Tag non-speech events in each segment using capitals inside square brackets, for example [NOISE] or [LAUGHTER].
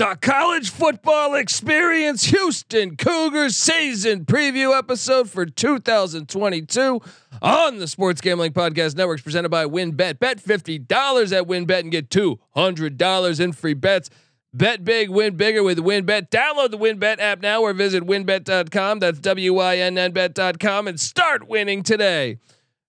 the college football experience Houston Cougars season preview episode for 2022 on the Sports Gambling Podcast Networks presented by WynnBET. Bet $50 at WynnBET and get $200 in free bets. Bet big, win bigger with WynnBET. Download the WynnBET app now or visit wynnbet.com. That's W Y N N bet.com and start winning today.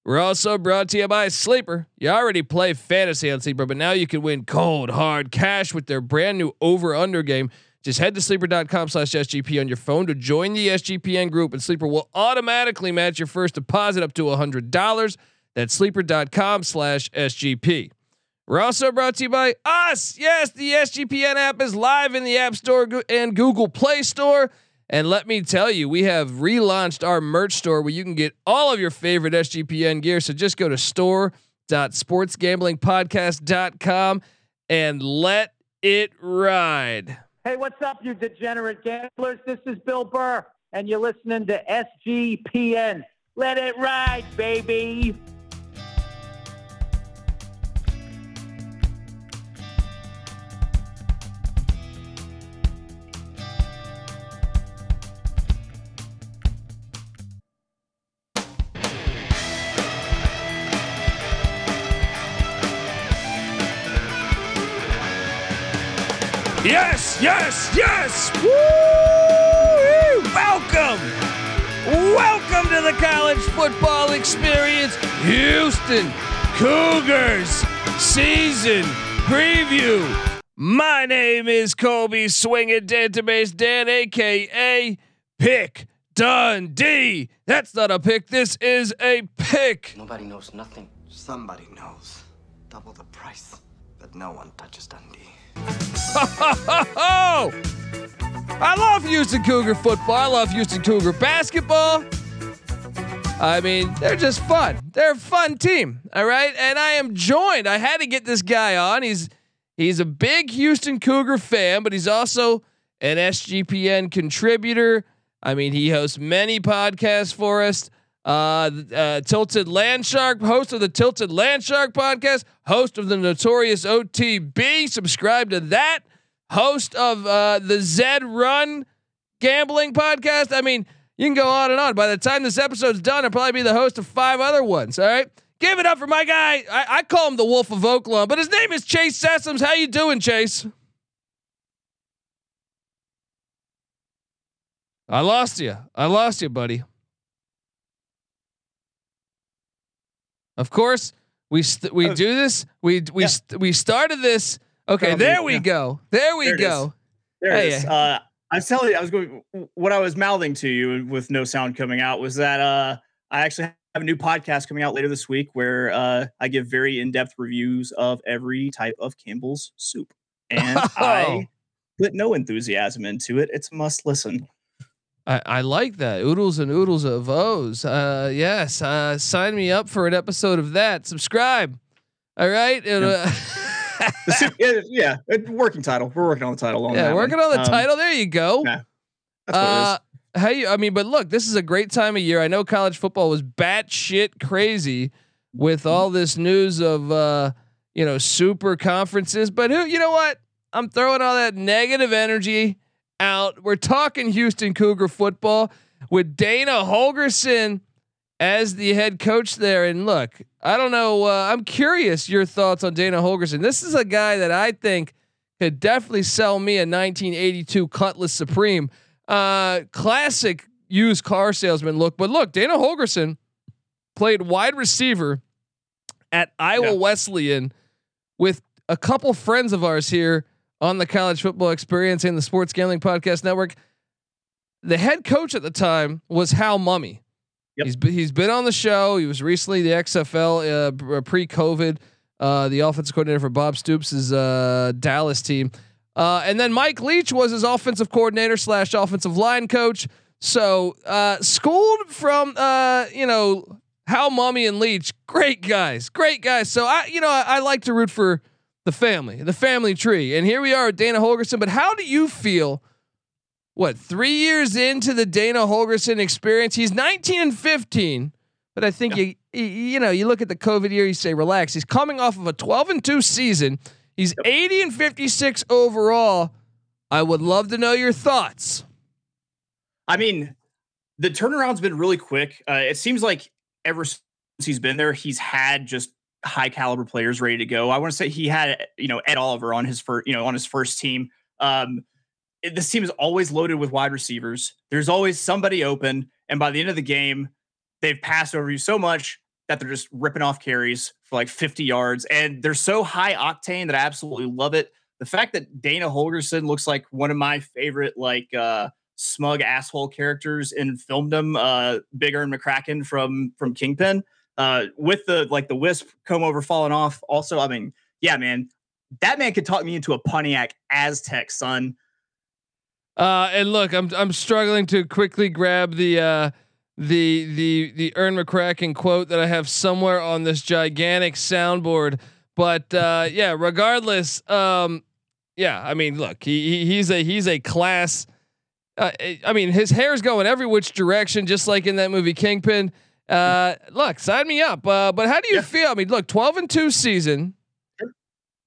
We're also brought to you by Sleeper. You already play fantasy on Sleeper, but now you can win cold, hard cash with their brand new over under game. Just head to sleeper.com slash SGP on your phone to join the SGPN group, and Sleeper will automatically match your first deposit up to $100. That's sleeper.com slash SGP. We're also brought to you by us. Yes, the SGPN app is live in the App Store and Google Play Store. And let me tell you, we have relaunched our merch store where you can get all of your favorite SGPN gear. So just go to store.sportsgamblingpodcast.com and let it ride. Hey, what's up, you degenerate gamblers? This is Bill Burr, and you're listening to SGPN. Let it ride, baby. Yes, yes, yes. Woo! Welcome. Welcome to the college football experience. Houston Cougars season preview. My name is Colby Swinging Database Dan, aka Pick Dundee. That's not a pick. This is a pick. Nobody knows nothing. Somebody knows. Double the price. But no one touches Dundee. I love Houston Cougar football. I love Houston Cougar basketball. I mean, they're just fun. They're a fun team. All right. And I am joined. I had to get this guy on. He's he's a big Houston Cougar fan, but he's also an SGPN contributor. I mean, he hosts many podcasts for us uh, uh, Tilted Land Shark, host of the Tilted Land Shark podcast, host of the Notorious OTB. Subscribe to that. Host of uh, the Zed Run Gambling podcast. I mean, you can go on and on. By the time this episode's done, I'll probably be the host of five other ones. All right, give it up for my guy. I, I call him the Wolf of Oaklawn, but his name is Chase Sessoms. How you doing, Chase? I lost you. I lost you, buddy. Of course, we st- we do this. We we yeah. st- we started this. Okay, there we yeah. go. There we there go. There hey, it is. Uh, I was telling you, I was going. What I was mouthing to you with no sound coming out was that uh, I actually have a new podcast coming out later this week where uh, I give very in-depth reviews of every type of Campbell's soup, and [LAUGHS] oh. I put no enthusiasm into it. It's a must listen. I, I like that oodles and oodles of O's. Uh, yes, uh, sign me up for an episode of that. Subscribe. All right. [LAUGHS] Yeah. yeah, working title. We're working on the title. On yeah, working one. on the um, title. There you go. Yeah, uh, Hey, I mean, but look, this is a great time of year. I know college football was batshit crazy with all this news of uh, you know super conferences, but who, you know what? I'm throwing all that negative energy out. We're talking Houston Cougar football with Dana Holgorsen as the head coach there. And look, I don't know. Uh, I'm curious your thoughts on Dana Holgorsen. This is a guy that I think could definitely sell me a 1982 Cutlass Supreme. Uh, classic used car salesman look. But look, Dana Holgorsen played wide receiver at Iowa yeah. Wesleyan with a couple friends of ours here on the college football experience and the Sports Gambling Podcast Network. The head coach at the time was Hal Mumme. Yep. He's he's been on the show. He was recently the XFL uh, pre-COVID, uh, the offensive coordinator for Bob Stoops' uh, Dallas team, uh, and then Mike Leach was his offensive coordinator slash offensive line coach. So uh, schooled from uh, you know Hal Mumme and Leach, great guys, great guys. So I you know I, I like to root for the family, the family tree. And here we are with Dana Holgorsen. But how do you feel? What three years into the Dana Holgorsen experience? He's 19 and 15, but I think yeah. you you know you look at the COVID year, you say relax. He's coming off of a 12 and two season. He's 80 and 56 overall. I would love to know your thoughts. I mean, the turnaround's been really quick. Uh, it seems like ever since he's been there, he's had just high caliber players ready to go. I want to say he had, you know, Ed Oliver on his first, you know, on his first team. Um, this team is always loaded with wide receivers. There's always somebody open, and by the end of the game, they've passed over you so much that they're just ripping off carries for like 50 yards, and they're so high octane that I absolutely love it. The fact that Dana Holgorsen looks like one of my favorite like uh, smug asshole characters in filmdom, uh, Big Ern McCracken from from Kingpin uh, with the like the wisp comb over falling off. Also, I mean, yeah, man, that man could talk me into a Pontiac Aztek, son. Uh, and look, I'm I'm struggling to quickly grab the uh, the the the Ern McCracken quote that I have somewhere on this gigantic soundboard. But uh, yeah, regardless, um, yeah, I mean, look, he, he he's a he's a class. Uh, I mean, his hair's going every which direction, just like in that movie Kingpin. Uh, look, sign me up. Uh, but how do you yeah. feel? I mean, look, 12 and 2 season,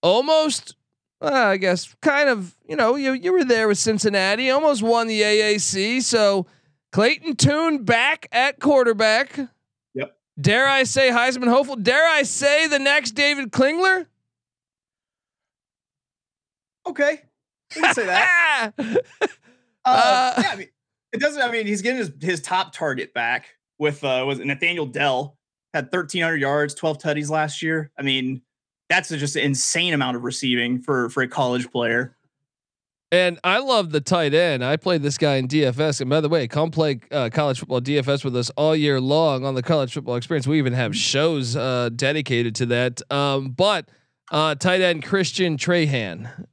almost, uh, I guess, kind of, you know, you, you were there with Cincinnati, almost won the AAC. So Clayton Tune back at quarterback. Yep. Dare I say Heisman hopeful? Dare I say the next David Klingler? Okay. We can say that. [LAUGHS] uh, yeah, I mean, it doesn't, I mean, he's getting his, his top target back with uh was Nathaniel Dell had 1300 yards, 12 tutties last year. I mean, that's just an insane amount of receiving for for a college player. And I love the tight end. I played this guy in DFS. And by the way, come play uh, college football DFS with us all year long on the college football experience. We even have shows uh, dedicated to that. Um, but uh, tight end Christian Trahan,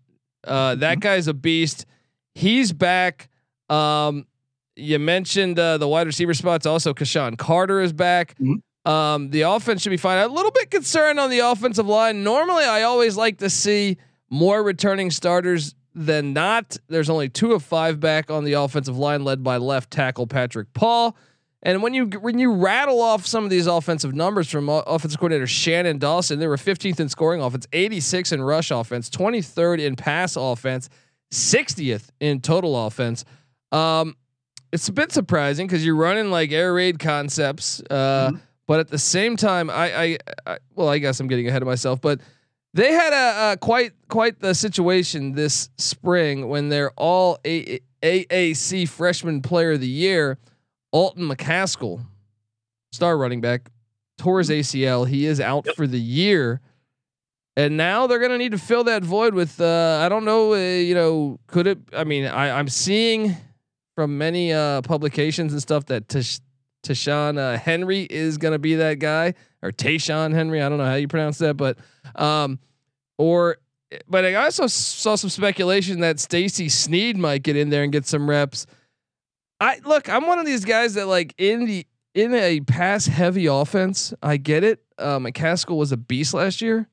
uh, that mm-hmm. guy's a beast. He's back. Um, you mentioned uh, the wide receiver spots. Also, KeSean Carter is back. Mm-hmm. Um, the offense should be fine. A little bit concerned on the offensive line. Normally, I always like to see more returning starters than not. There's only two of five back on the offensive line, led by left tackle Patrick Paul. And when you when you rattle off some of these offensive numbers from offensive coordinator Shannon Dawson, they were 15th in scoring offense, 86 in rush offense, 23rd in pass offense, 60th in total offense. Um, it's a bit surprising because you're running like air raid concepts, uh, mm-hmm. but at the same time, I, I, I, well, I guess I'm getting ahead of myself, but they had a, a quite quite the situation this spring when they're all a- AAC Freshman Player of the Year, Alton McCaskill, star running back, tore his ACL. He is out yep. for the year. And now they're gonna need to fill that void with uh, I don't know uh, you know could it I mean I I'm seeing from many uh, publications and stuff that Tashawn uh, Henry is going to be that guy or Tayshawn Henry. I don't know how you pronounce that, but um, or but I also saw some speculation that Stacy Sneed might get in there and get some reps. I look, I'm one of these guys that like in the in a pass heavy offense, I get it. Uh, McCaskill was a beast last year,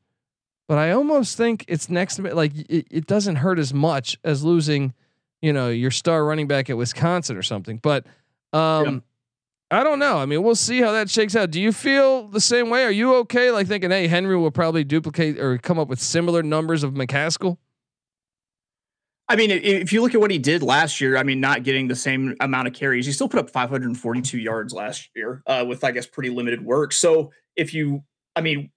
but I almost think it's next like it, like, it doesn't hurt as much as losing you know, your star running back at Wisconsin or something. But um, I don't know. I mean, we'll see how that shakes out. Do you feel the same way? Are you okay? Like thinking, hey, Henry will probably duplicate or come up with similar numbers of McCaskill? I mean, if you look at what he did last year, I mean, not getting the same amount of carries, he still put up 542 yards last year uh, with, I guess, pretty limited work. So if you, I mean,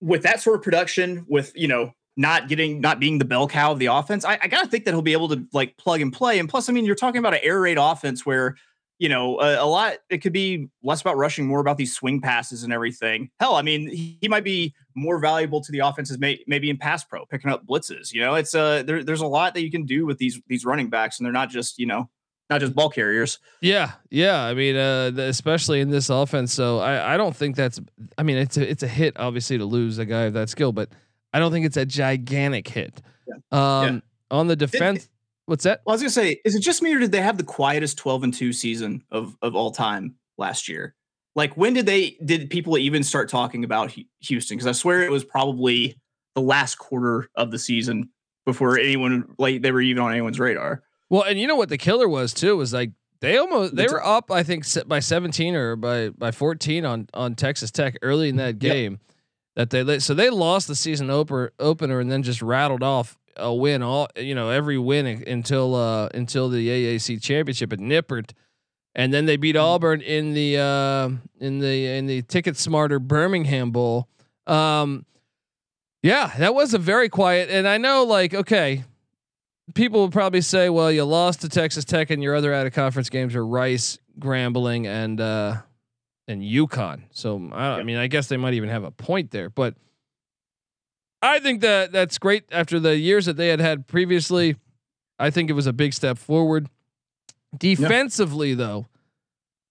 with that sort of production, with you know not getting not being the bell cow of the offense, I, I gotta think that he'll be able to like plug and play. And plus, I mean, you're talking about an air raid offense where you know a, a, lot. It could be less about rushing, more about these swing passes and everything. Hell, I mean, he, he might be more valuable to the offenses, may, maybe in pass pro, picking up blitzes. You know, it's uh there, there's a lot that you can do with these these running backs, and they're not just you know not just ball carriers. Yeah, yeah. I mean, uh, especially in this offense. So I, I don't think that's. I mean, it's a it's a hit obviously to lose a guy of that skill, but I don't think it's a gigantic hit. Yeah. Um, yeah. on the defense, did, what's that? Well, I was gonna say, is it just me or did they have the quietest 12 and 2 season of of all time last year? Like when did they did people even start talking about Houston? Because I swear it was probably the last quarter of the season before anyone like they were even on anyone's radar. Well, and you know what the killer was too was like they almost they were up I think by 17 or by by 14 on on Texas Tech early in that game. Yep that they so they lost the season opener opener and then just rattled off a win all you know every win until uh, until the AAC championship at Nippert, and then they beat mm-hmm. Auburn in the uh, in the in the TicketSmarter Birmingham Bowl. Um, yeah, that was a very quiet, and I know like okay, people will probably say, well, you lost to Texas Tech, and your other out of conference games are Rice, Grambling, and uh, and UConn. So I, I mean, I guess they might even have a point there, but I think that that's great after the years that they had had previously. I think it was a big step forward. Defensively, though,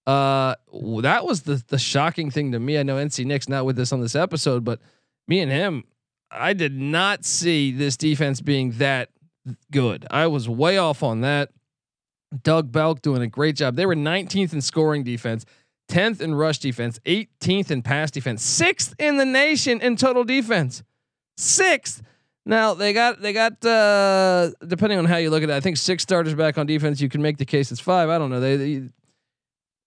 uh, that was the the shocking thing to me. I know NC Nick's not with us on this episode, but me and him, I did not see this defense being that good. I was way off on that. Doug Belk doing a great job. They were 19th in scoring defense, 10th in rush defense, 18th in pass defense, sixth in the nation in total defense sixth. Now they got they got uh, depending on how you look at it, I think six starters back on defense. You can make the case it's five. I don't know. They they,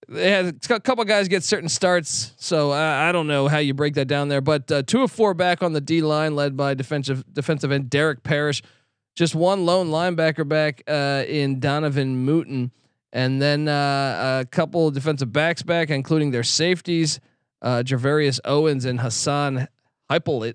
they had a couple guys get certain starts, so I, I, don't know how you break that down there. But uh, two of four back on the D line, led by defensive defensive end Derek Parrish. Just one lone linebacker back uh, in Donovan Mooten, and then uh, a couple defensive backs back, including their safeties, uh, Gervarrius Owens and Hasaan Hypolite.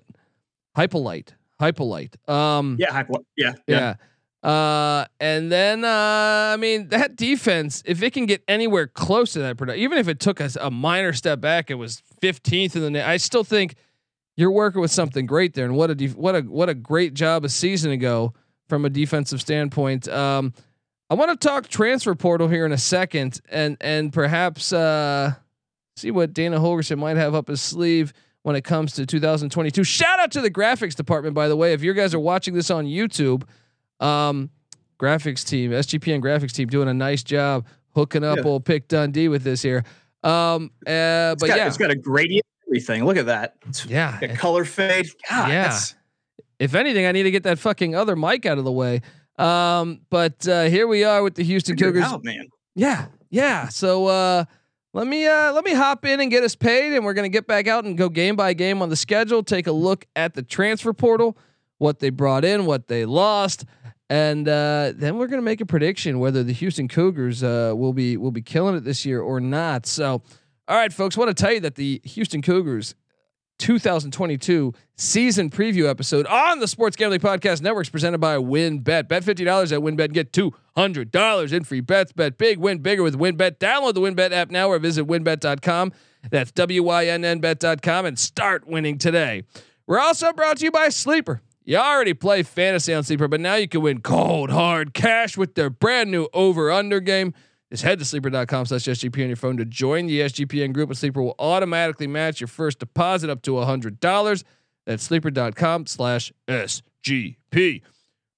Hypolite. Hypolite. Um, yeah, hypo, yeah, yeah. yeah. Uh, and then uh, I mean that defense, if it can get anywhere close to that production, even if it took us a minor step back, it was 15th in the. I still think you're working with something great there, and what a def- what a what a great job a season ago from a defensive standpoint. Um, I want to talk transfer portal here in a second, and and perhaps uh, see what Dana Holgorsen might have up his sleeve when it comes to 2022. Shout out to the graphics department, by the way. If you guys are watching this on YouTube, um, graphics team, SGPN graphics team, doing a nice job hooking up yeah. old Pick Dundee with this here. Um, uh, but got, yeah, it's got a gradient everything. Look at that. It's yeah, a color fade. God, yeah. If anything, I need to get that fucking other mic out of the way. Um, but uh, here we are with the Houston Cougars. Out, man. Yeah, yeah. So uh, let me uh, let me hop in and get us paid, and we're gonna get back out and go game by game on the schedule. Take a look at the transfer portal, what they brought in, what they lost, and uh, then we're gonna make a prediction whether the Houston Cougars uh, will be will be killing it this year or not. So, all right, folks, want to tell you that the Houston Cougars 2022 season preview episode on the Sports Gambling Podcast Networks presented by WynnBET. Bet $50 at WynnBET. Get $200 in free bets. Bet big, win bigger with WynnBET. Download the WynnBET app now or visit wynnbet.com. That's W-Y-N-N bet.com and start winning today. We're also brought to you by Sleeper. You already play fantasy on Sleeper, but now you can win cold, hard cash with their brand new over-under game. Just head to sleeper.com slash SGP on your phone to join the SGPN group. And Sleeper will automatically match your first deposit up to $100. That's sleeper.com slash SGP.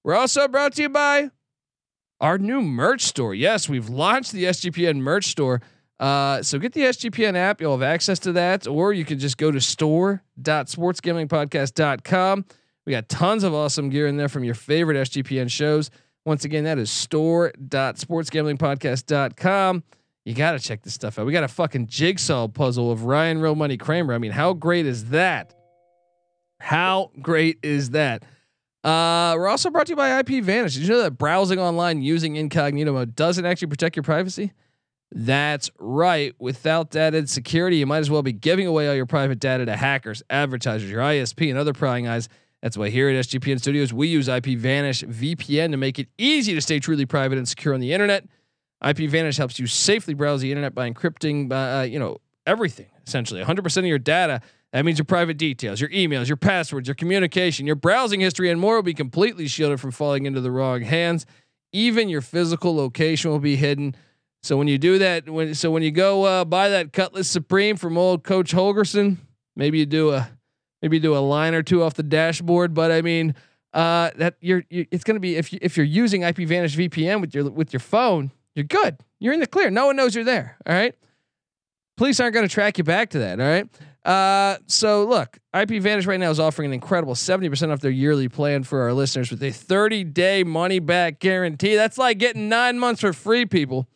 We're also brought to you by our new merch store. Yes, we've launched the SGPN merch store. Uh, so get the SGPN app. You'll have access to that, or you can just go to store.sportsgamblingpodcast.com. We got tons of awesome gear in there from your favorite SGPN shows. Once again, that is store.sportsgamblingpodcast.com. You got to check this stuff out. We got a fucking jigsaw puzzle of Ryan Real Money Kramer. I mean, how great is that? How great is that? Uh, we're also brought to you by IP Vanish. Did you know that browsing online using incognito mode doesn't actually protect your privacy? That's right. Without that security, you might as well be giving away all your private data to hackers, advertisers, your ISP, and other prying eyes that's why here at SGPN Studios, we use IP Vanish VPN to make it easy to stay truly private and secure on the internet. IP Vanish helps you safely browse the internet by encrypting, uh, you know, everything essentially. 100% of your data. That means your private details, your emails, your passwords, your communication, your browsing history, and more will be completely shielded from falling into the wrong hands. Even your physical location will be hidden. So when you do that, when so when you go uh, buy that Cutlass Supreme from old Coach Holgorsen, maybe you do a maybe do a line or two off the dashboard. But I mean, uh, that you're, you're it's going to be if you if you're using IP Vanish VPN with your with your phone, you're good. You're in the clear. No one knows you're there. All right. Police aren't going to track you back to that. All right. Uh, so look, IP Vanish right now is offering an incredible 70% off their yearly plan for our listeners with a 30 day money back guarantee. That's like getting nine months for free, people.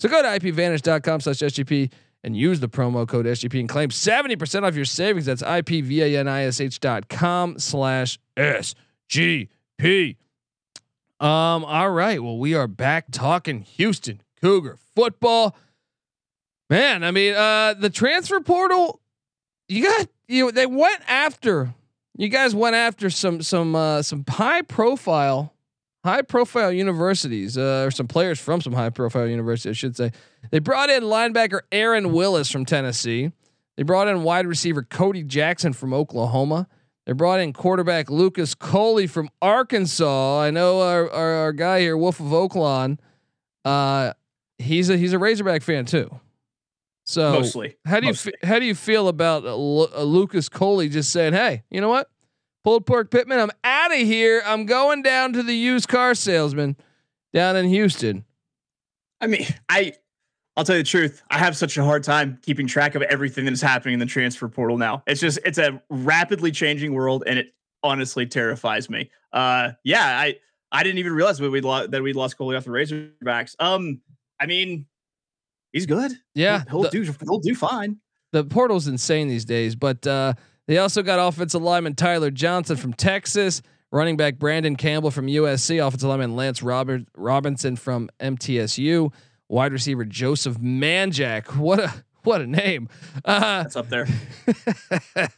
So go to ipvanish.com slash SGP and use the promo code SGP and claim 70% off your savings. That's ipvanish.com slash SGP. Um. All right. Well, we are back talking Houston Cougar football. Man, I mean, uh, the transfer portal. You got you. They went after. You guys went after some some uh, some high profile high profile universities uh, or some players from some high profile universities, I should say. They brought in linebacker Aaron Willis from Tennessee. They brought in wide receiver Cody Jackson from Oklahoma. They brought in quarterback Lucas Coley from Arkansas. I know our, our, our guy here, Wolf of Oaklawn. Uh, he's a he's a Razorback fan too. So mostly, how do mostly. you how do you feel about uh, Lucas Coley just saying, "Hey, you know what? Pulled pork Pittman, I'm out of here. I'm going down to the used car salesman down in Houston." I mean, I I'll tell you the truth. I have such a hard time keeping track of everything that is happening in the transfer portal now. It's just it's a rapidly changing world, and it honestly terrifies me. Uh, yeah, I I didn't even realize that we would lo- that we lost Coley off the Razorbacks. Um, I mean, he's good. Yeah, he'll, he'll the, do he'll do fine. The portal's insane these days, but uh, they also got offensive lineman Tyler Johnson from Texas, running back Brandon Campbell from USC, offensive lineman Lance Robert Robinson from MTSU, wide receiver Joseph Manjack. What a what a name. Uh, that's up there. [LAUGHS]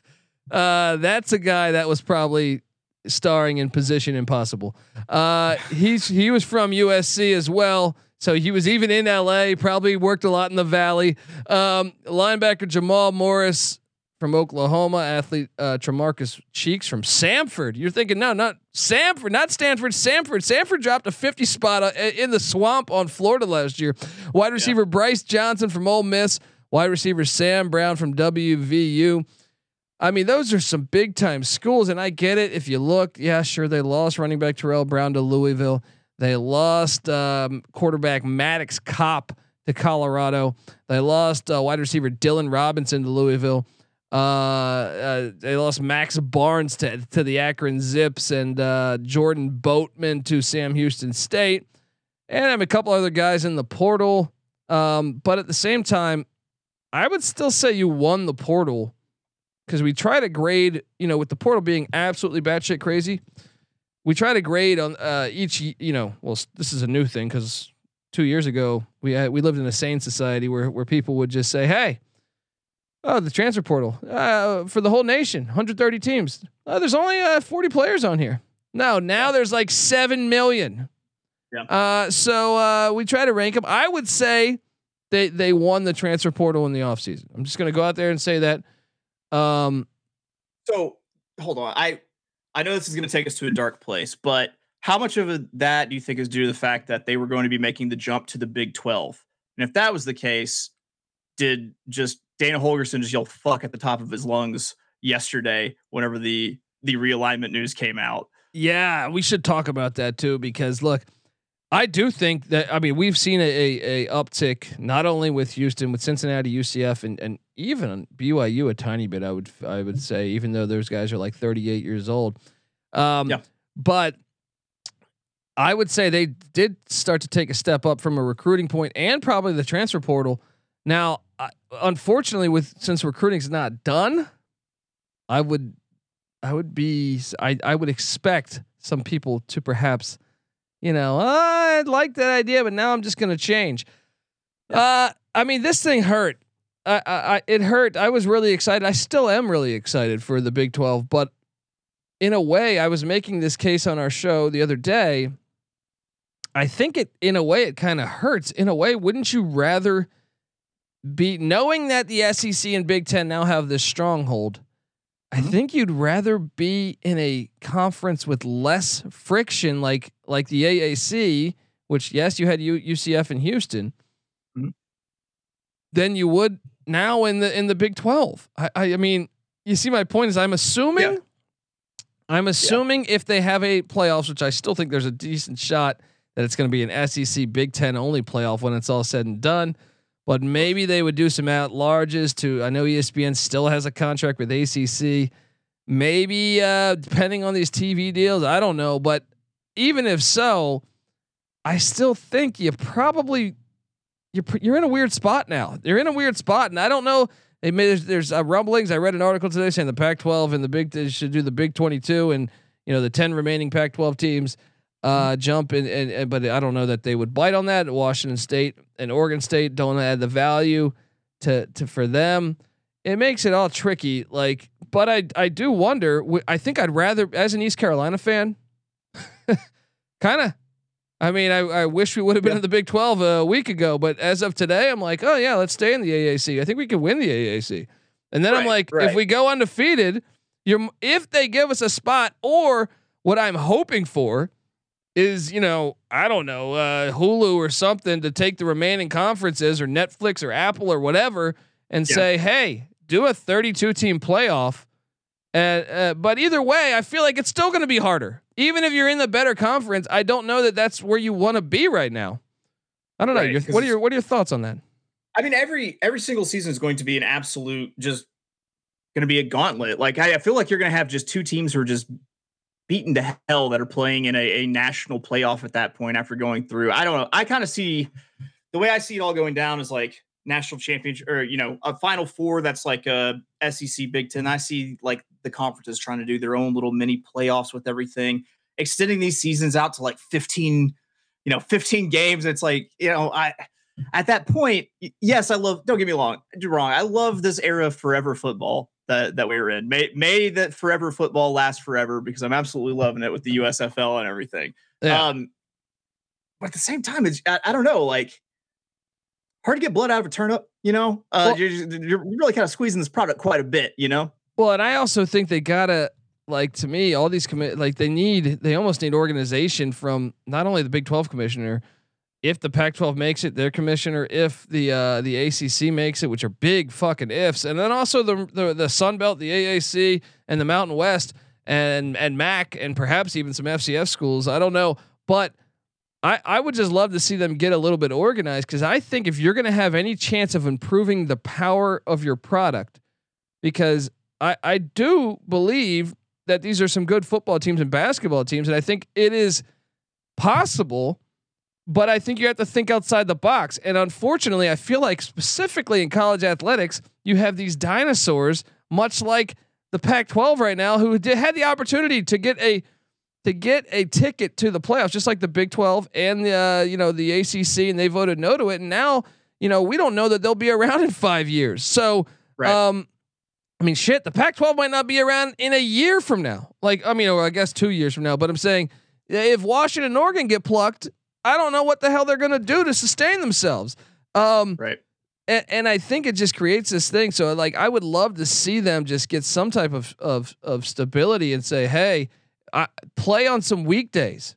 uh, that's a guy that was probably starring in Position Impossible. Uh, he's he was from USC as well. So he was even in LA, probably worked a lot in the Valley. Um, linebacker Jamal Morris from Oklahoma, athlete uh, Tremarcus Cheeks from Samford. You're thinking, no, not Samford, not Stanford, Samford. Samford dropped a 50 spot uh, in the swamp on Florida last year. Wide receiver yeah. Bryce Johnson from Ole Miss, wide receiver Sam Brown from WVU. I mean, those are some big time schools, and I get it. If you look, yeah, sure, they lost running back Terrell Brown to Louisville. They lost um, quarterback Maddox Kopp to Colorado. They lost uh, wide receiver Dylan Robinson to Louisville. Uh, uh, they lost Max Barnes to to the Akron Zips and uh, Jordan Boatman to Sam Houston State, and I have a couple other guys in the portal. Um, but at the same time, I would still say you won the portal because we try to grade. You know, with the portal being absolutely batshit crazy, we try to grade on uh, each. You know, well, this is a new thing because two years ago we had, we lived in a sane society where where people would just say, "Hey." Oh, the transfer portal uh, for the whole nation, 130 teams. Uh, there's only uh, 40 players on here. No, now there's like seven million. Yeah. Uh, so uh, we try to rank them. I would say they they won the transfer portal in the offseason. I'm just gonna go out there and say that. Um, so hold on, I I know this is gonna take us to a dark place, but how much of a, that do you think is due to the fact that they were going to be making the jump to the Big 12? And if that was the case, did just Dana Holgorsen just yelled "fuck" at the top of his lungs yesterday whenever the the realignment news came out. Yeah, we should talk about that too because look, I do think that I mean we've seen a, a, a uptick not only with Houston, with Cincinnati, UCF, and and even BYU a tiny bit. I would I would say even though those guys are like 38 years old, um, yeah. but I would say they did start to take a step up from a recruiting point and probably the transfer portal. Now unfortunately, with since recruiting's not done, I would, I would be, I I would expect some people to perhaps, you know, oh, I like that idea, but now I'm just going to change. Yeah. Uh, I mean, this thing hurt. I, I, it hurt. I was really excited. I still am really excited for the Big 12, but in a way, I was making this case on our show the other day. I think it, in a way, it kind of hurts. In a way, wouldn't you rather be knowing that the SEC and Big Ten now have this stronghold. Mm-hmm. I think you'd rather be in a conference with less friction, like like the AAC, which yes, you had U- UCF in Houston, mm-hmm. than you would now in the in the Big Twelve. I, I, I mean, you see, my point is, I'm assuming, yeah. I'm assuming yeah. if they have a playoffs, which I still think there's a decent shot that it's going to be an SEC Big Ten only playoff when it's all said and done but maybe they would do some at larges to. I know ESPN still has a contract with ACC. Maybe uh, depending on these TV deals, I don't know. But even if so, I still think you probably you're you're in a weird spot now. You're in a weird spot, and I don't know. There's, there's uh, rumblings. I read an article today saying the Pac-12 and the Big should do the Big 22 and you know the 10 remaining Pac-12 teams. Uh, jump in, and, and but I don't know that they would bite on that. Washington State and Oregon State don't add the value to to for them. It makes it all tricky. Like, but I I do wonder. I think I'd rather, as an East Carolina fan, [LAUGHS] kind of. I mean, I, I wish we would have been yeah. in the Big Twelve a week ago, but as of today, I'm like, oh yeah, let's stay in the AAC. I think we can win the AAC. And then right, I'm like, right. if we go undefeated, you're if they give us a spot, or what I'm hoping for is, you know, I don't know, uh, Hulu or something to take the remaining conferences or Netflix or Apple or whatever and yeah. say, hey, do a 32 team playoff. Uh, uh, but either way, I feel like it's still going to be harder. Even if you're in the better conference, I don't know that that's where you want to be right now. I don't right, know. Your, what are your What are your thoughts on that? I mean, every every single season is going to be an absolute just going to be a gauntlet. Like I, I feel like you're going to have just two teams who are just beaten to hell that are playing in a, a national playoff at that point after going through. I don't know. I kind of see the way I see it all going down is like national championship or you know a final four that's like a SEC Big Ten. I see like the conferences trying to do their own little mini playoffs with everything, extending these seasons out to like 15, you know, 15 games. It's like, you know, I at that point, yes, I love, don't get me wrong, do wrong. I love this era of forever football that that we were in. May may that forever football last forever because I'm absolutely loving it with the USFL and everything. Yeah. Um, but at the same time, it's I, I, don't know, like hard to get blood out of a turnip. You know, uh, well, you're, you're really kind of squeezing this product quite a bit. You know. Well, and I also think they gotta like to me all these commit like they need they almost need organization from not only the Big Twelve commissioner if the Pac-12 makes it, their commissioner, if the uh, the ACC makes it, which are big fucking ifs, and then also the the, the Sun Belt, the AAC, and the Mountain West, and and MAC, and perhaps even some FCS schools. I don't know, but I I would just love to see them get a little bit organized because I think if you're going to have any chance of improving the power of your product, because I I do believe that these are some good football teams and basketball teams, and I think it is possible but I think you have to think outside the box. And unfortunately, I feel like specifically in college athletics, you have these dinosaurs, much like the Pac-12 right now, who did, had the opportunity to get a to get a ticket to the playoffs, just like the Big 12 and the uh, you know the ACC, and they voted no to it. And now you know we don't know that they'll be around in five years. So. Right. Um, I mean, shit, the Pac 12 might not be around in a year from now. Like, I mean, or I guess two years from now, but I'm saying if Washington and Oregon get plucked, I don't know what the hell they're going to do to sustain themselves. Um, right. And, and, I think it just creates this thing. So like, I would love to see them just get some type of of of stability and say, hey, I, play on some weekdays.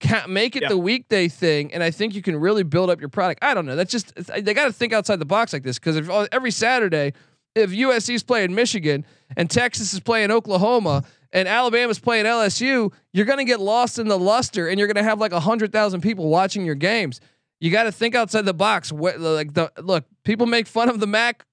Can't make it yeah. the weekday thing, and I think you can really build up your product. I don't know. That's just they got to think outside the box like this because if every Saturday, if USC is playing Michigan and Texas is playing Oklahoma, and Alabama's playing LSU, you're going to get lost in the luster and you're going to have like a hundred thousand people watching your games. You got to think outside the box. What, like the look, people make fun of the Mac.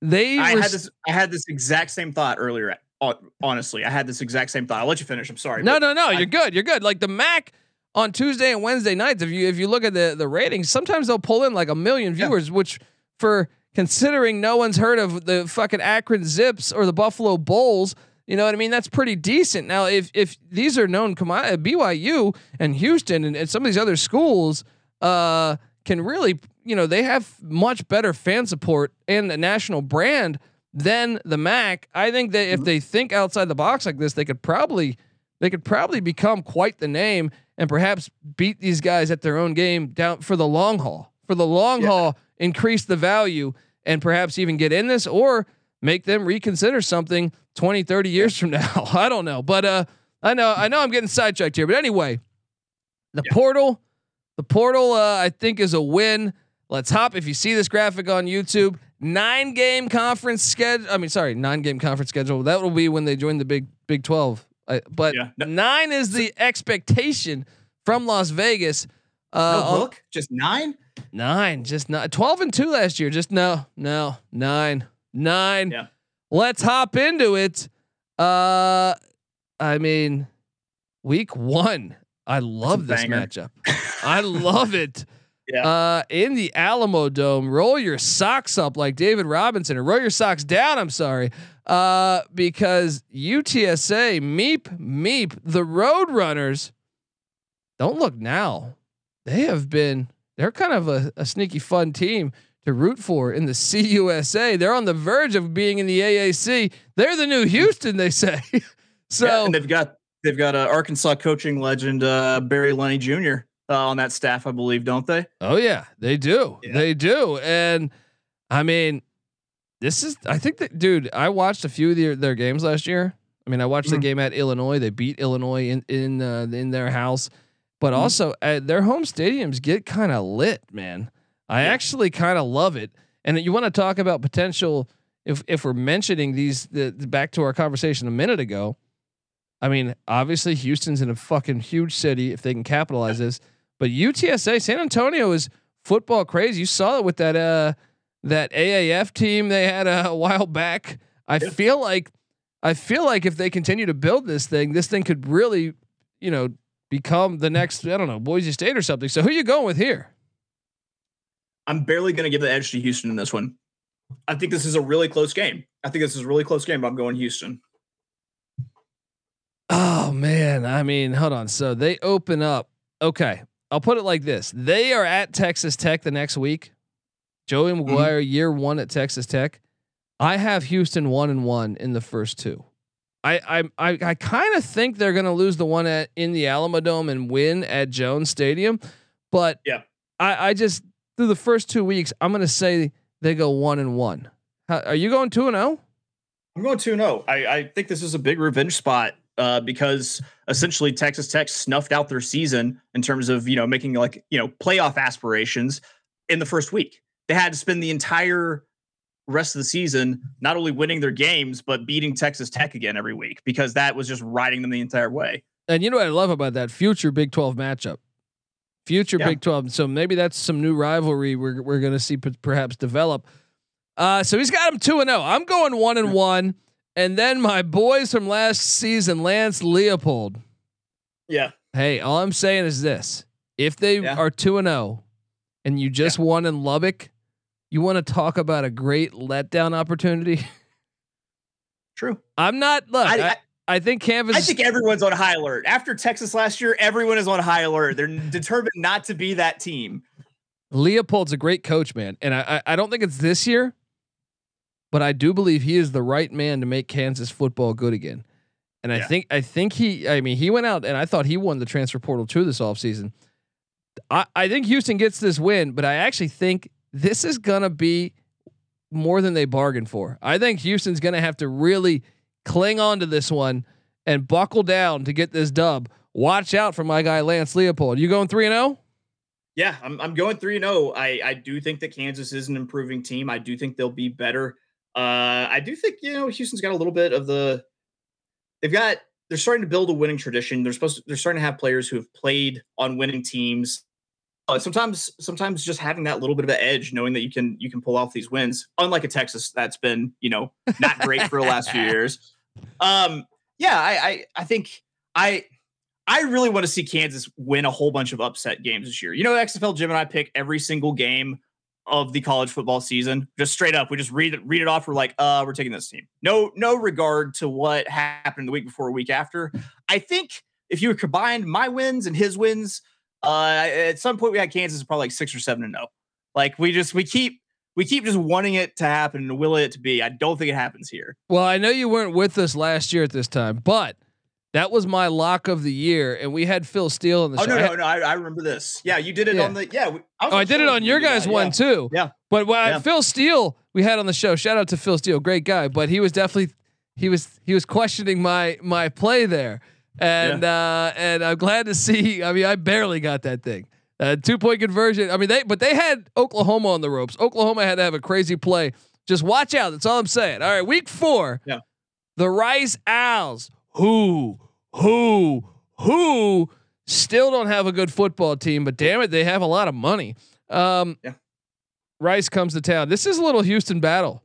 They I had this. I had this exact same thought earlier. Uh, honestly, I had this exact same thought. I'll let you finish. I'm sorry. No, no, no. I, you're good. You're good. Like the Mac on Tuesday and Wednesday nights. If you if you look at the the ratings, sometimes they'll pull in like a million viewers, yeah. which for considering no one's heard of the fucking Akron Zips or the Buffalo Bulls you know what I mean? That's pretty decent. Now, if if these are known BYU and Houston and, and some of these other schools uh, can really, you know, they have much better fan support and a national brand than the MAC. I think that if mm-hmm. they think outside the box like this, they could probably they could probably become quite the name and perhaps beat these guys at their own game down for the long haul. For the long yeah. haul, increase the value and perhaps even get in this or make them reconsider something 20, 30 years from now. [LAUGHS] I don't know. But uh I know I know I'm getting sidetracked here. But anyway, the yeah. portal, the portal uh I think is a win. Let's hop. If you see this graphic on YouTube, nine game conference schedule. I mean, sorry, nine game conference schedule. That will be when they join the Big Big Twelve. I, but yeah. no. nine is the expectation from Las Vegas. Uh, no book, just nine. Nine, just not twelve and two last year. Just no, no, nine nine. Yeah. Let's hop into it. Uh, I mean, week one. I love this banger. matchup. [LAUGHS] I love it. Yeah. Uh, in the Alamodome, roll your socks up like David Robinson, or roll your socks down. I'm sorry, uh, because UTSA, Meep Meep, the Roadrunners don't look now. They have been. They're kind of a, a sneaky fun team to root for in the CUSA. They're on the verge of being in the AAC. They're the new Houston, they say. [LAUGHS] so yeah, and they've got they've got a Arkansas coaching legend uh, Barry Lunney Jr. Uh, on that staff, I believe, don't they? Oh yeah, they do. Yeah. They do. And I mean, this is I think that dude, I watched a few of their, their games last year. I mean, I watched mm-hmm. the game at Illinois. They beat Illinois in in uh, in their house, but mm-hmm. also at their home stadiums get kind of lit, man. I yeah. actually kind of love it. And you want to talk about potential if if we're mentioning these the, the, back to our conversation a minute ago. I mean, obviously Houston's in a fucking huge city if they can capitalize this. But UTSA San Antonio is football crazy. You saw it with that uh that AAF team they had a, a [LAUGHS] while back. I yeah. feel like I feel like if they continue to build this thing, this thing could really, you know, become the next I don't know Boise State or something. So who are you going with here? I'm barely going to give the edge to Houston in this one. I think this is a really close game. I think this is a really close game. I'm going Houston. Oh man, I mean, hold on. So they open up. Okay, I'll put it like this: They are at Texas Tech the next week. Joey. McGuire, mm-hmm. year one at Texas Tech. I have Houston one and one in the first two. I I I, I kind of think they're going to lose the one at in the Alamodome and win at Jones Stadium, but yeah, I I just through the first two weeks, I'm going to say they go one and one. How, are you going two and zero? Oh? I'm going two and zero. Oh. I I think this is a big revenge spot uh, because essentially Texas Tech snuffed out their season in terms of you know making like you know playoff aspirations in the first week. They had to spend the entire rest of the season not only winning their games but beating Texas Tech again every week because that was just riding them the entire way. And you know what I love about that future Big 12 matchup future yeah. Big 12. So maybe that's some new rivalry we're we're going to see p- perhaps develop. Uh, so he's got him 2 and 0. I'm going 1 and 1 and then my boys from last season Lance Leipold. Yeah. Hey, all I'm saying is this. If they yeah. are 2 and 0 and you just yeah. won in Lubbock, you want to talk about a great letdown opportunity? [LAUGHS] True. I'm not look, I, I, I think Kansas. I think everyone's on high alert after Texas last year. Everyone is on high alert. They're [LAUGHS] determined not to be that team. Leipold's a great coach, man, and I I don't think it's this year, but I do believe he is the right man to make Kansas football good again. And I yeah. think I think he I mean he went out and I thought he won the transfer portal too this offseason. I, I think Houston gets this win, but I actually think this is gonna be more than they bargained for. I think Houston's gonna have to really cling on to this one and buckle down to get this dub. Watch out for my guy Lance Leipold. You going three and zero? Oh? Yeah, I'm I'm going three and zero. Oh. I I do think that Kansas is an improving team. I do think they'll be better. Uh, I do think you know Houston's got a little bit of the. They've got they're starting to build a winning tradition. They're supposed to, they're starting to have players who have played on winning teams. Uh, sometimes sometimes just having that little bit of an edge, knowing that you can you can pull off these wins, unlike a Texas that's been you know not great for the last few [LAUGHS] years. Um, yeah, I, I, I think I, I really want to see Kansas win a whole bunch of upset games this year. You know, XFL Jim and I pick every single game of the college football season, just straight up. We just read it, read it off. We're like, uh, we're taking this team. No, no regard to what happened the week before, week after. I think if you combine my wins and his wins, uh, at some point we had Kansas probably like six or seven and no. Like we just we keep we keep just wanting it to happen and willing it to be. I don't think it happens here. Well, I know you weren't with us last year at this time, but that was my lock of the year, and we had Phil Steele in the oh, show. Oh no, no, no! I, I, remember this. Yeah, you did it yeah. on the yeah. We, I oh, I did it on your guys' one yeah. too. Yeah, but yeah. Phil Steele we had on the show. Shout out to Phil Steele, great guy. But he was definitely he was he was questioning my my play there, and uh, and I'm glad to see. I mean, I barely got that thing. Uh, two point conversion. I mean, they but they had Oklahoma on the ropes. Oklahoma had to have a crazy play. Just watch out. That's all I'm saying. All right, week four. Yeah. The Rice Owls, who, who, who still don't have a good football team, but damn it, they have a lot of money. Um, yeah. Rice comes to town. This is a little Houston battle.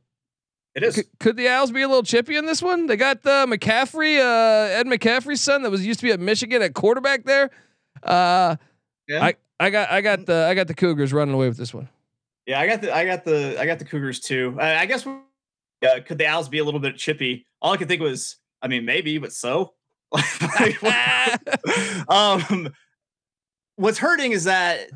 It is. C- could the Owls be a little chippy in this one? They got the McCaffrey, uh, Ed McCaffrey's son, that was used to be at Michigan at quarterback there. Uh, yeah. I I got I got the I got the Cougars running away with this one. Yeah, I got the I got the I got the Cougars too. I, I guess uh, could the Owls be a little bit chippy? All I could think was, I mean, maybe, but so. [LAUGHS] um, what's hurting is that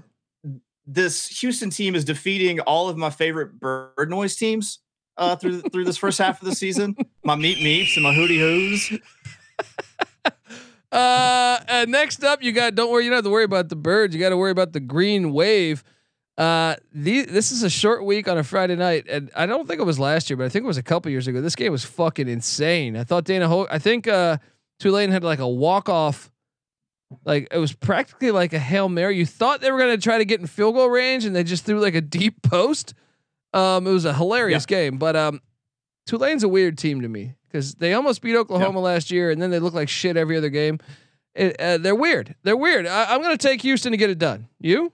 this Houston team is defeating all of my favorite bird noise teams uh, through through this first half of the season. My meat meeps and my hootie hoos. Uh, and next up, you got. Don't worry, you don't have to worry about the birds. You got to worry about the green wave. Uh, the, this is a short week on a Friday night, and I don't think it was last year, but I think it was a couple years ago. This game was fucking insane. I thought Dana Ho- I think uh, Tulane had like a walk off, like it was practically like a hail mary. You thought they were gonna try to get in field goal range, and they just threw like a deep post. Um, it was a hilarious yeah. game, but um, Tulane's a weird team to me because they almost beat Oklahoma yeah. last year, and then they look like shit every other game. It, uh, they're weird. They're weird. I, am going to take Houston to get it done. You?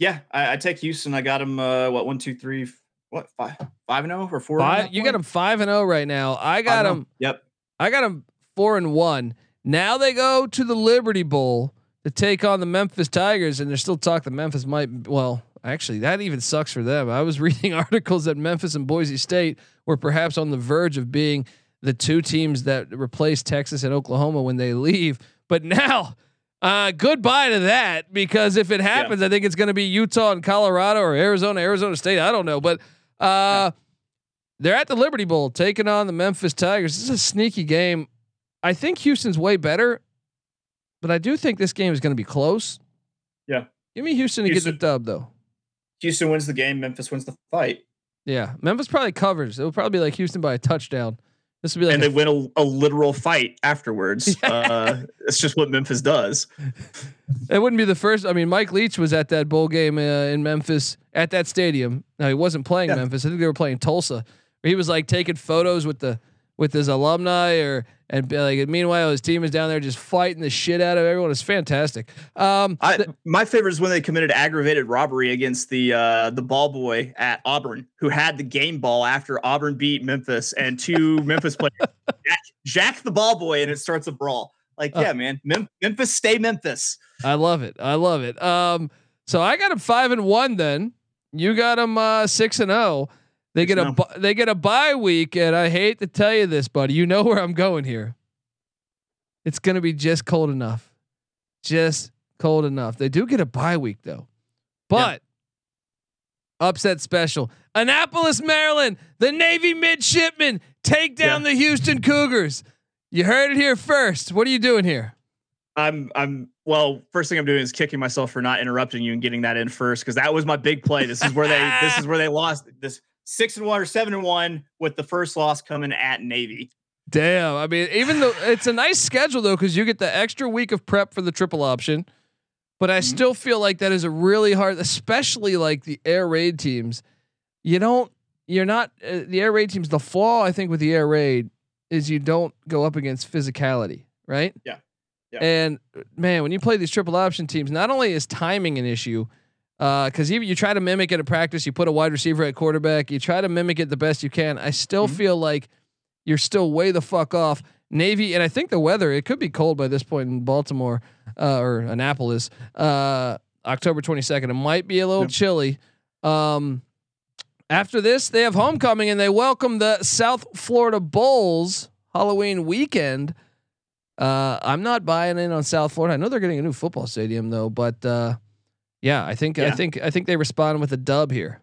Yeah, I, I take Houston. I got them. Uh, what one, two, three, what five, five and zero oh or four? Five, you got them five and zero oh right now. I got them. Oh. Yep. I got them four and one. Now they go to the Liberty Bowl to take on the Memphis Tigers, and there's still talk that Memphis might. Well, actually, that even sucks for them. I was [LAUGHS] reading articles that Memphis and Boise State were perhaps on the verge of being the two teams that replace Texas and Oklahoma when they leave. But now, uh, goodbye to that because if it happens, yeah. I think it's going to be Utah and Colorado or Arizona, Arizona State. I don't know, but uh, they're at the Liberty Bowl taking on the Memphis Tigers. This is a sneaky game. I think Houston's way better, but I do think this game is going to be close. Yeah, give me Houston to Houston, get the dub though. Houston wins the game. Memphis wins the fight. Yeah, Memphis probably covers. It will probably be like Houston by a touchdown. This would be like and they win a, a, literal fight afterwards. [LAUGHS] uh, it's just what Memphis does. It wouldn't be the first. I mean, Mike Leach was at that bowl game uh, in Memphis at that stadium. Now he wasn't playing yeah. Memphis. I think they were playing Tulsa. He was like taking photos with the with his alumni or and like meanwhile his team is down there just fighting the shit out of everyone. It's fantastic. Um, I, th- my favorite is when they committed aggravated robbery against the uh, the ball boy at Auburn who had the game ball after Auburn beat Memphis and two [LAUGHS] Memphis players jack, jack, the ball boy and it starts a brawl. Like uh, yeah, man, Mem- Memphis stay Memphis. I love it. I love it. Um, so I got him five and one. Then you got him uh, six and zero. Oh. They get a they get a bye week, and I hate to tell you this, buddy. You know where I'm going here. It's gonna be just cold enough, just cold enough. They do get a bye week though, but yeah. upset special. Annapolis, Maryland. The Navy midshipmen take down yeah. the Houston Cougars. You heard it here first. What are you doing here? I'm I'm well. First thing I'm doing is kicking myself for not interrupting you and getting that in first because that was my big play. This is where they this is [LAUGHS] where they lost this six and one or seven and one with the first loss coming at Navy. Damn. I mean, even though [SIGHS] it's a nice schedule though, because you get the extra week of prep for the triple option. But I mm-hmm. still feel like that is a really hard, especially like the air raid teams. You don't, you're not uh, the air raid teams. The flaw I think with the air raid is you don't go up against physicality, right? Yeah. yeah. And man, when you play these triple option teams, not only is timing an issue, because uh, even you try to mimic it at practice, you put a wide receiver at quarterback, you try to mimic it the best you can. I still mm-hmm. feel like you're still way the fuck off. Navy, and I think the weather, it could be cold by this point in Baltimore uh, or Annapolis, uh, October 22nd. It might be a little yep. chilly. Um, after this, they have homecoming and they welcome the South Florida Bulls Halloween weekend. Uh, I'm not buying in on South Florida. I know they're getting a new football stadium though, but uh, yeah, I think yeah. I think I think they respond with a dub here.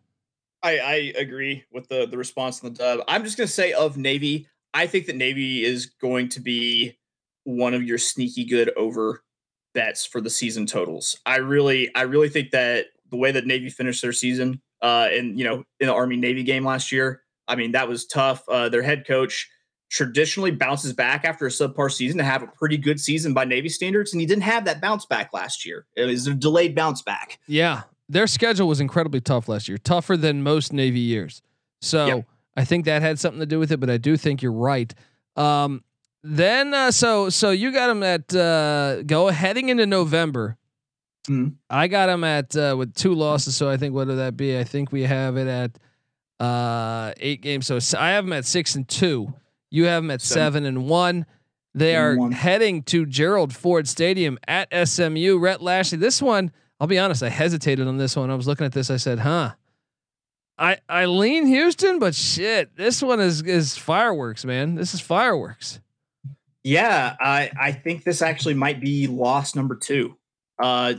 I, I agree with the the response on the dub. I'm just gonna say of Navy, I think that Navy is going to be one of your sneaky good over bets for the season totals. I really I really think that the way that Navy finished their season, uh, and you know, in the Army Navy game last year, I mean that was tough. Uh, their head coach traditionally bounces back after a subpar season to have a pretty good season by Navy standards, and he didn't have that bounce back last year. It was a delayed bounce back. Yeah, their schedule was incredibly tough last year, tougher than most Navy years. So yep. I think that had something to do with it, but I do think you're right. Um, then uh, so so you got them at uh, go heading into November. Mm. I got them at uh, with two losses, so I think what would that be? I think we have it at uh, eight games. So I have them at six and two. You have them at seven, seven and one. They are one. heading to Gerald Ford Stadium at SMU. Rhett Lashlee. This one, I'll be honest, I hesitated on this one. I was looking at this. I said, "Huh." I I lean Houston, but shit, this one is is fireworks, man. This is fireworks. Yeah, I I think this actually might be loss number two. uh,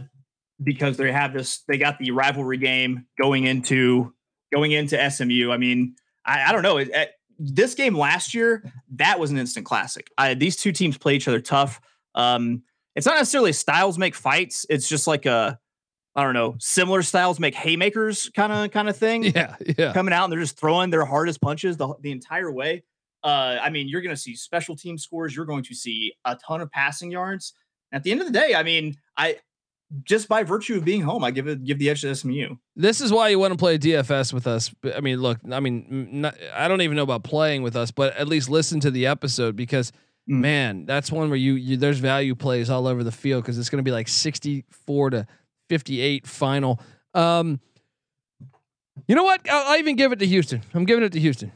because they have this. They got the rivalry game going into going into SMU. I mean, I, I don't know. It, it, this game last year, that was an instant classic. I, these two teams play each other tough. Um, it's not necessarily styles make fights. It's just like a, I don't know, similar styles make haymakers kind of kind of thing. [LAUGHS] Yeah, yeah. Coming out and they're just throwing their hardest punches the, the entire way. Uh, I mean, you're going to see special team scores. You're going to see a ton of passing yards. At the end of the day, I mean, I just by virtue of being home, I give it give the edge to SMU. This is why you want to play DFS with us. I mean, look, I mean, not, I don't even know about playing with us, but at least listen to the episode because mm. man, that's one where you, you there's value plays all over the field because it's going to be like 64 to 58 final. Um, you know what? I'll, I'll, even give it to Houston. I'm giving it to Houston.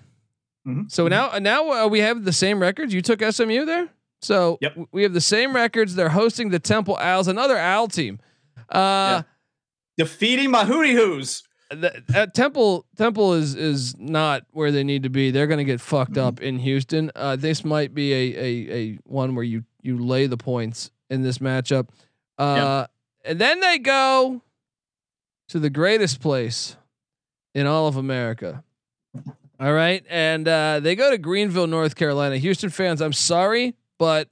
Mm-hmm. So now now uh, we have the same records. You took SMU there. So yep. we have the same records. They're hosting the Temple Owls, another Owl team. Uh. Defeating my hootie hoos. The, uh, Temple Temple is is not where they need to be. They're going to get fucked up in Houston. Uh, this might be a, a a one where you you lay the points in this matchup. Uh, And then they go to the greatest place in all of America. All right, and uh, they go to Greenville, North Carolina. Houston fans, I'm sorry, but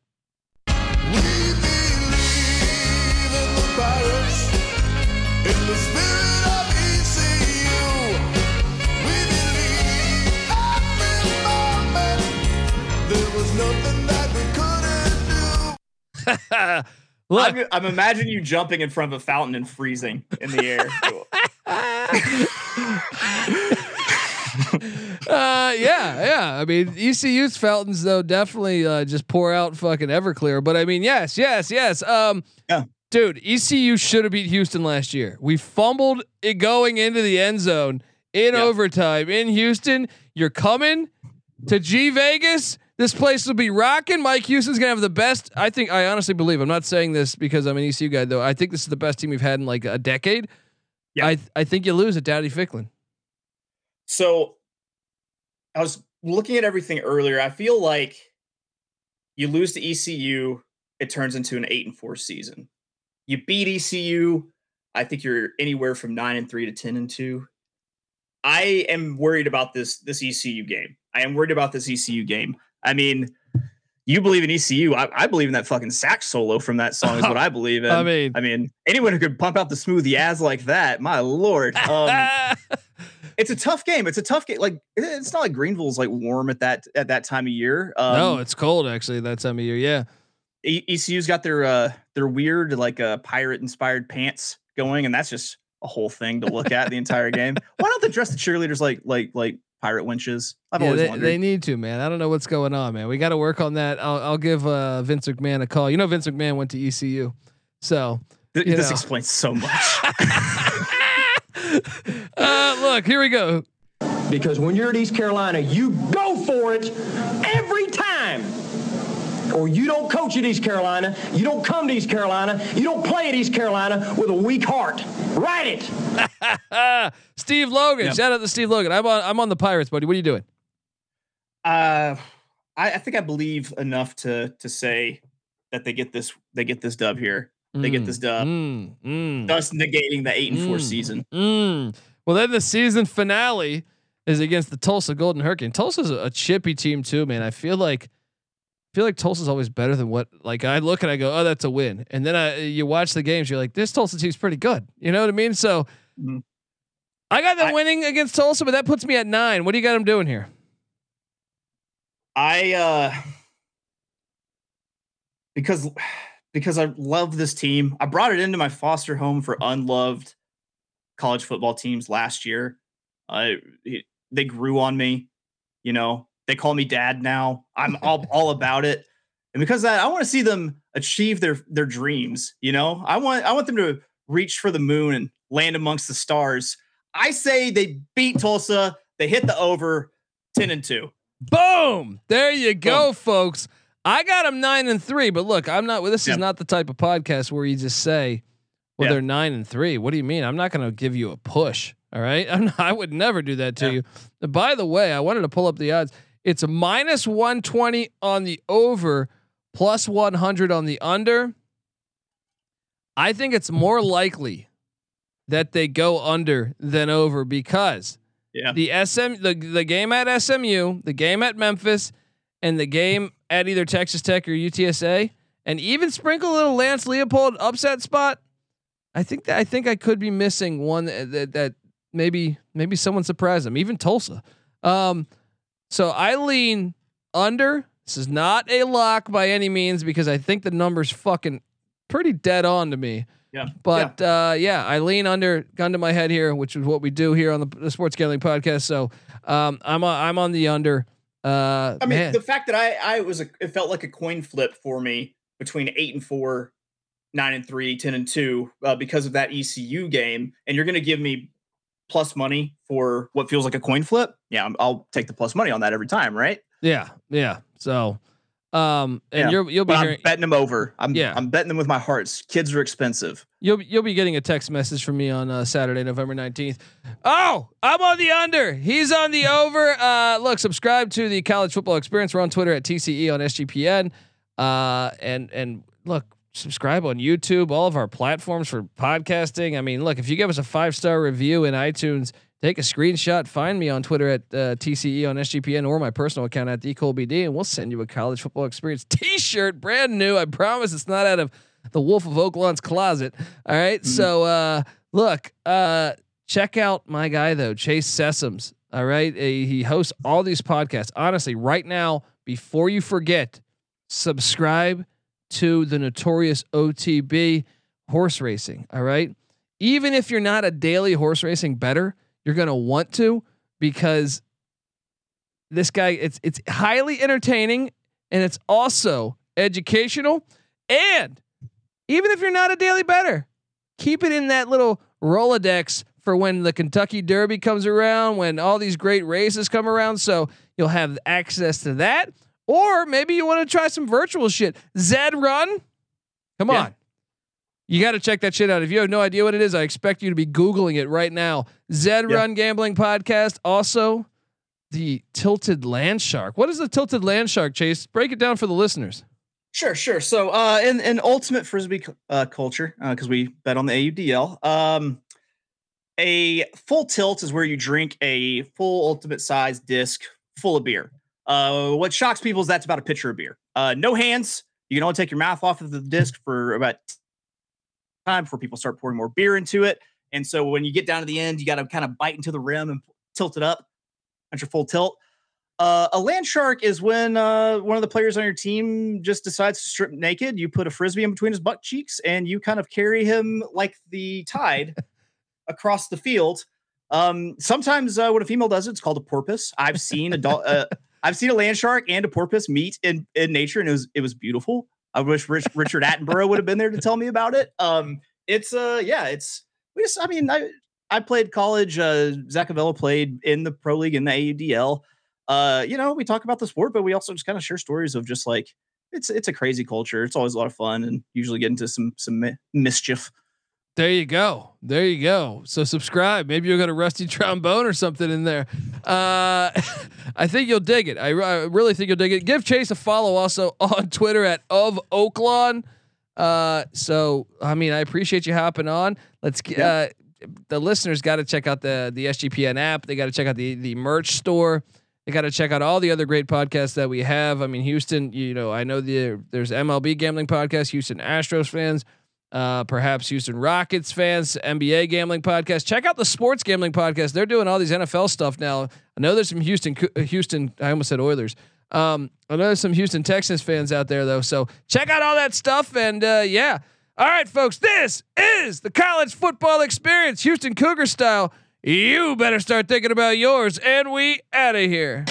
[LAUGHS] Look, I'm, I'm, imagining you jumping in front of a fountain and freezing in the air. [LAUGHS] [LAUGHS] uh, yeah, yeah. I mean, ECU's fountains though definitely uh, just pour out fucking Everclear. But I mean, yes, yes, yes. Um, yeah. Dude, ECU should have beat Houston last year. We fumbled it going into the end zone in yeah. overtime in Houston. You're coming to G Vegas. This place will be rocking. Mike Houston's gonna have the best. I think. I honestly believe. I'm not saying this because I'm an ECU guy, though. I think this is the best team we've had in like a decade. Yeah. I I think you lose at Dowdy-Ficklen. So I was looking at everything earlier. I feel like you lose to ECU, it turns into an eight and four season. You beat ECU, I think you're anywhere from nine and three to ten and two. I am worried about this this ECU game. I am worried about this ECU game. I mean, you believe in ECU. I, I, believe in that fucking sax solo from that song is what I believe [LAUGHS] in. I mean, I mean, anyone who could pump out the smooth yaz like that, my lord. Um, [LAUGHS] it's a tough game. It's a tough game. Like it's not like Greenville's like warm at that at that time of year. Um, no, it's cold actually that time of year. Yeah. ECU's got their uh their weird like uh pirate inspired pants going, and that's just a whole thing to look at the entire game. [LAUGHS] Why don't they dress the cheerleaders like like like pirate winches? I've yeah, always they, wondered. They need to, man. I don't know what's going on, man. We got to work on that. I'll I'll give uh Vince McMahon a call. You know, Vince McMahon went to ECU, so Th- this know. explains so much. [LAUGHS] [LAUGHS] uh, look, here we go. Because when you're at East Carolina, you go for it every time. Or you don't coach at East Carolina, you don't come to East Carolina, you don't play at East Carolina with a weak heart. Write it. [LAUGHS] Steve Logan, yep. shout out to Steve Logan. I'm on. I'm on the Pirates, buddy. What are you doing? Uh, I, I think I believe enough to to say that they get this they get this dub here. They get this dub, mm, mm, thus negating the eight and four mm, season. Mm. Well, then the season finale is against the Tulsa Golden Hurricane. Tulsa's a, a chippy team too, man. I feel like I feel like Tulsa's always better than what like I look and I go, oh, that's a win. And then I you watch the games, you're like, this Tulsa team's pretty good. You know what I mean? So mm-hmm. I got them I, winning against Tulsa, but that puts me at nine. What do you got them doing here? I uh because because I love this team. I brought it into my foster home for unloved college football teams last year. Uh, they grew on me. You know, they call me dad now. I'm [LAUGHS] all, all about it. And because that, I want to see them achieve their their dreams. You know, I want I want them to reach for the moon and land amongst the stars. I say they beat Tulsa. They hit the over, ten and two. Boom! There you go, Boom. folks. I got them nine and three, but look, I'm not. This is not the type of podcast where you just say, "Well, they're nine and three." What do you mean? I'm not going to give you a push. All right, [LAUGHS] not, i would never do that to yeah. you. By the way, I wanted to pull up the odds. It's a minus one twenty on the over, plus one hundred on the under. I think it's more likely that they go under than over because yeah. the SM the the game at SMU, the game at Memphis, and the game at either Texas Tech or UTSA, and even sprinkle a little Lance Leipold upset spot. I think that I think I could be missing one that, that, that maybe maybe someone surprised them, even Tulsa. Um, so I lean under. This is not a lock by any means because I think the number's fucking pretty dead on to me. Yeah. But yeah. Uh, yeah, I lean under gun to my head here, which is what we do here on the, the Sports Gambling Podcast. So um, I'm on, I'm on the under. Uh, I mean, man. the fact that I I was a, it felt like a coin flip for me between eight and four, nine and three, 10 and two uh, because of that ECU game, and you're going to give me plus money for what feels like a coin flip. Yeah, I'll take the plus money on that every time, right? Yeah, yeah. So um, and yeah. you're you'll be hearing, I'm betting them over. I'm yeah. I'm betting them with my hearts. Kids are expensive. You'll you'll be getting a text message from me on uh, Saturday, November nineteenth. Oh, I'm on the under. He's on the over. Uh, look, subscribe to the College Football Experience. We're on Twitter at TCE on SGPN. Uh, and and look, subscribe on YouTube. All of our platforms for podcasting. I mean, look, if you give us a five star review in iTunes take a screenshot. Find me on Twitter at uh, TCE on SGPN or my personal account at TheColbyD, and we'll send you a college football experience T-shirt, brand new. I promise it's not out of the Wolf of Oaklawn's closet. All right? mm-hmm. so uh, look, uh, check out my guy though, Chase Sessoms. All right, he hosts all these podcasts. Honestly, right now, before you forget, subscribe to the notorious OTB horse racing. All right. Even if you're not a daily horse racing better, you're going to want to because this guy it's it's highly entertaining and it's also educational. And even if you're not a daily better keep it in that little rolodex for when the Kentucky Derby comes around when all these great races come around. So you'll have access to that. Or maybe you want to try some virtual shit. Zed Run. Come yeah. on you got to check that shit out. If you have no idea what it is, I expect you to be Googling it right now. Zed. Run Gambling Podcast. Also, the Tilted Land Shark. What is the Tilted Land Shark, Chase? Break it down for the listeners. Sure, sure. So, uh, in, in ultimate frisbee uh, culture, because uh, we bet on the AUDL, um, a full tilt is where you drink a full ultimate size disc full of beer. Uh, what shocks people is that's about a pitcher of beer. Uh, no hands. You can only take your mouth off of the disc for about time before people start pouring more beer into it. And so when you get down to the end, you got to kind of bite into the rim and tilt it up at your full tilt. Uh, a land shark is when uh, one of the players on your team just decides to strip naked. You put a frisbee in between his butt cheeks and you kind of carry him like the tide [LAUGHS] across the field. Um, sometimes uh, when a female does it, it's called a porpoise. I've seen adult, uh, [LAUGHS] I've seen a land shark and a porpoise meet in in nature, and it was it was beautiful. I wish Rich, Richard Attenborough would have been there to tell me about it. Um, it's uh, yeah, it's we just. I mean, I I played college. Uh, Zach Avella played in the pro league in the AUDL. Uh, you know, we talk about the sport, but we also just kind of share stories of just like it's it's a crazy culture. It's always a lot of fun, and usually get into some some mischief. There you go. There you go. So subscribe. Maybe you'll get a rusty [LAUGHS] trombone or something in there. Uh, [LAUGHS] I think you'll dig it. I, I, really think you'll dig it. Give Chase a follow also on [LAUGHS] Twitter at of Oaklawn. Uh, so I mean, I appreciate you hopping on. Let's get uh, the listeners got to check out the the SGPN app. They got to check out the the merch store. They got to check out all the other great podcasts that we have. I mean, Houston. You know, I know the there's MLB gambling podcast. Houston Astros fans uh, perhaps Houston Rockets fans, NBA gambling podcast. Check out the sports gambling podcast. They're doing all these NFL stuff now. I know there's some Houston, Houston. I almost said Oilers. Um, I know there's some Houston Texans fans out there though. So check out all that stuff. And uh, yeah, all right, folks. This is the college football experience, Houston Cougar style. You better start thinking about yours. And we out of here.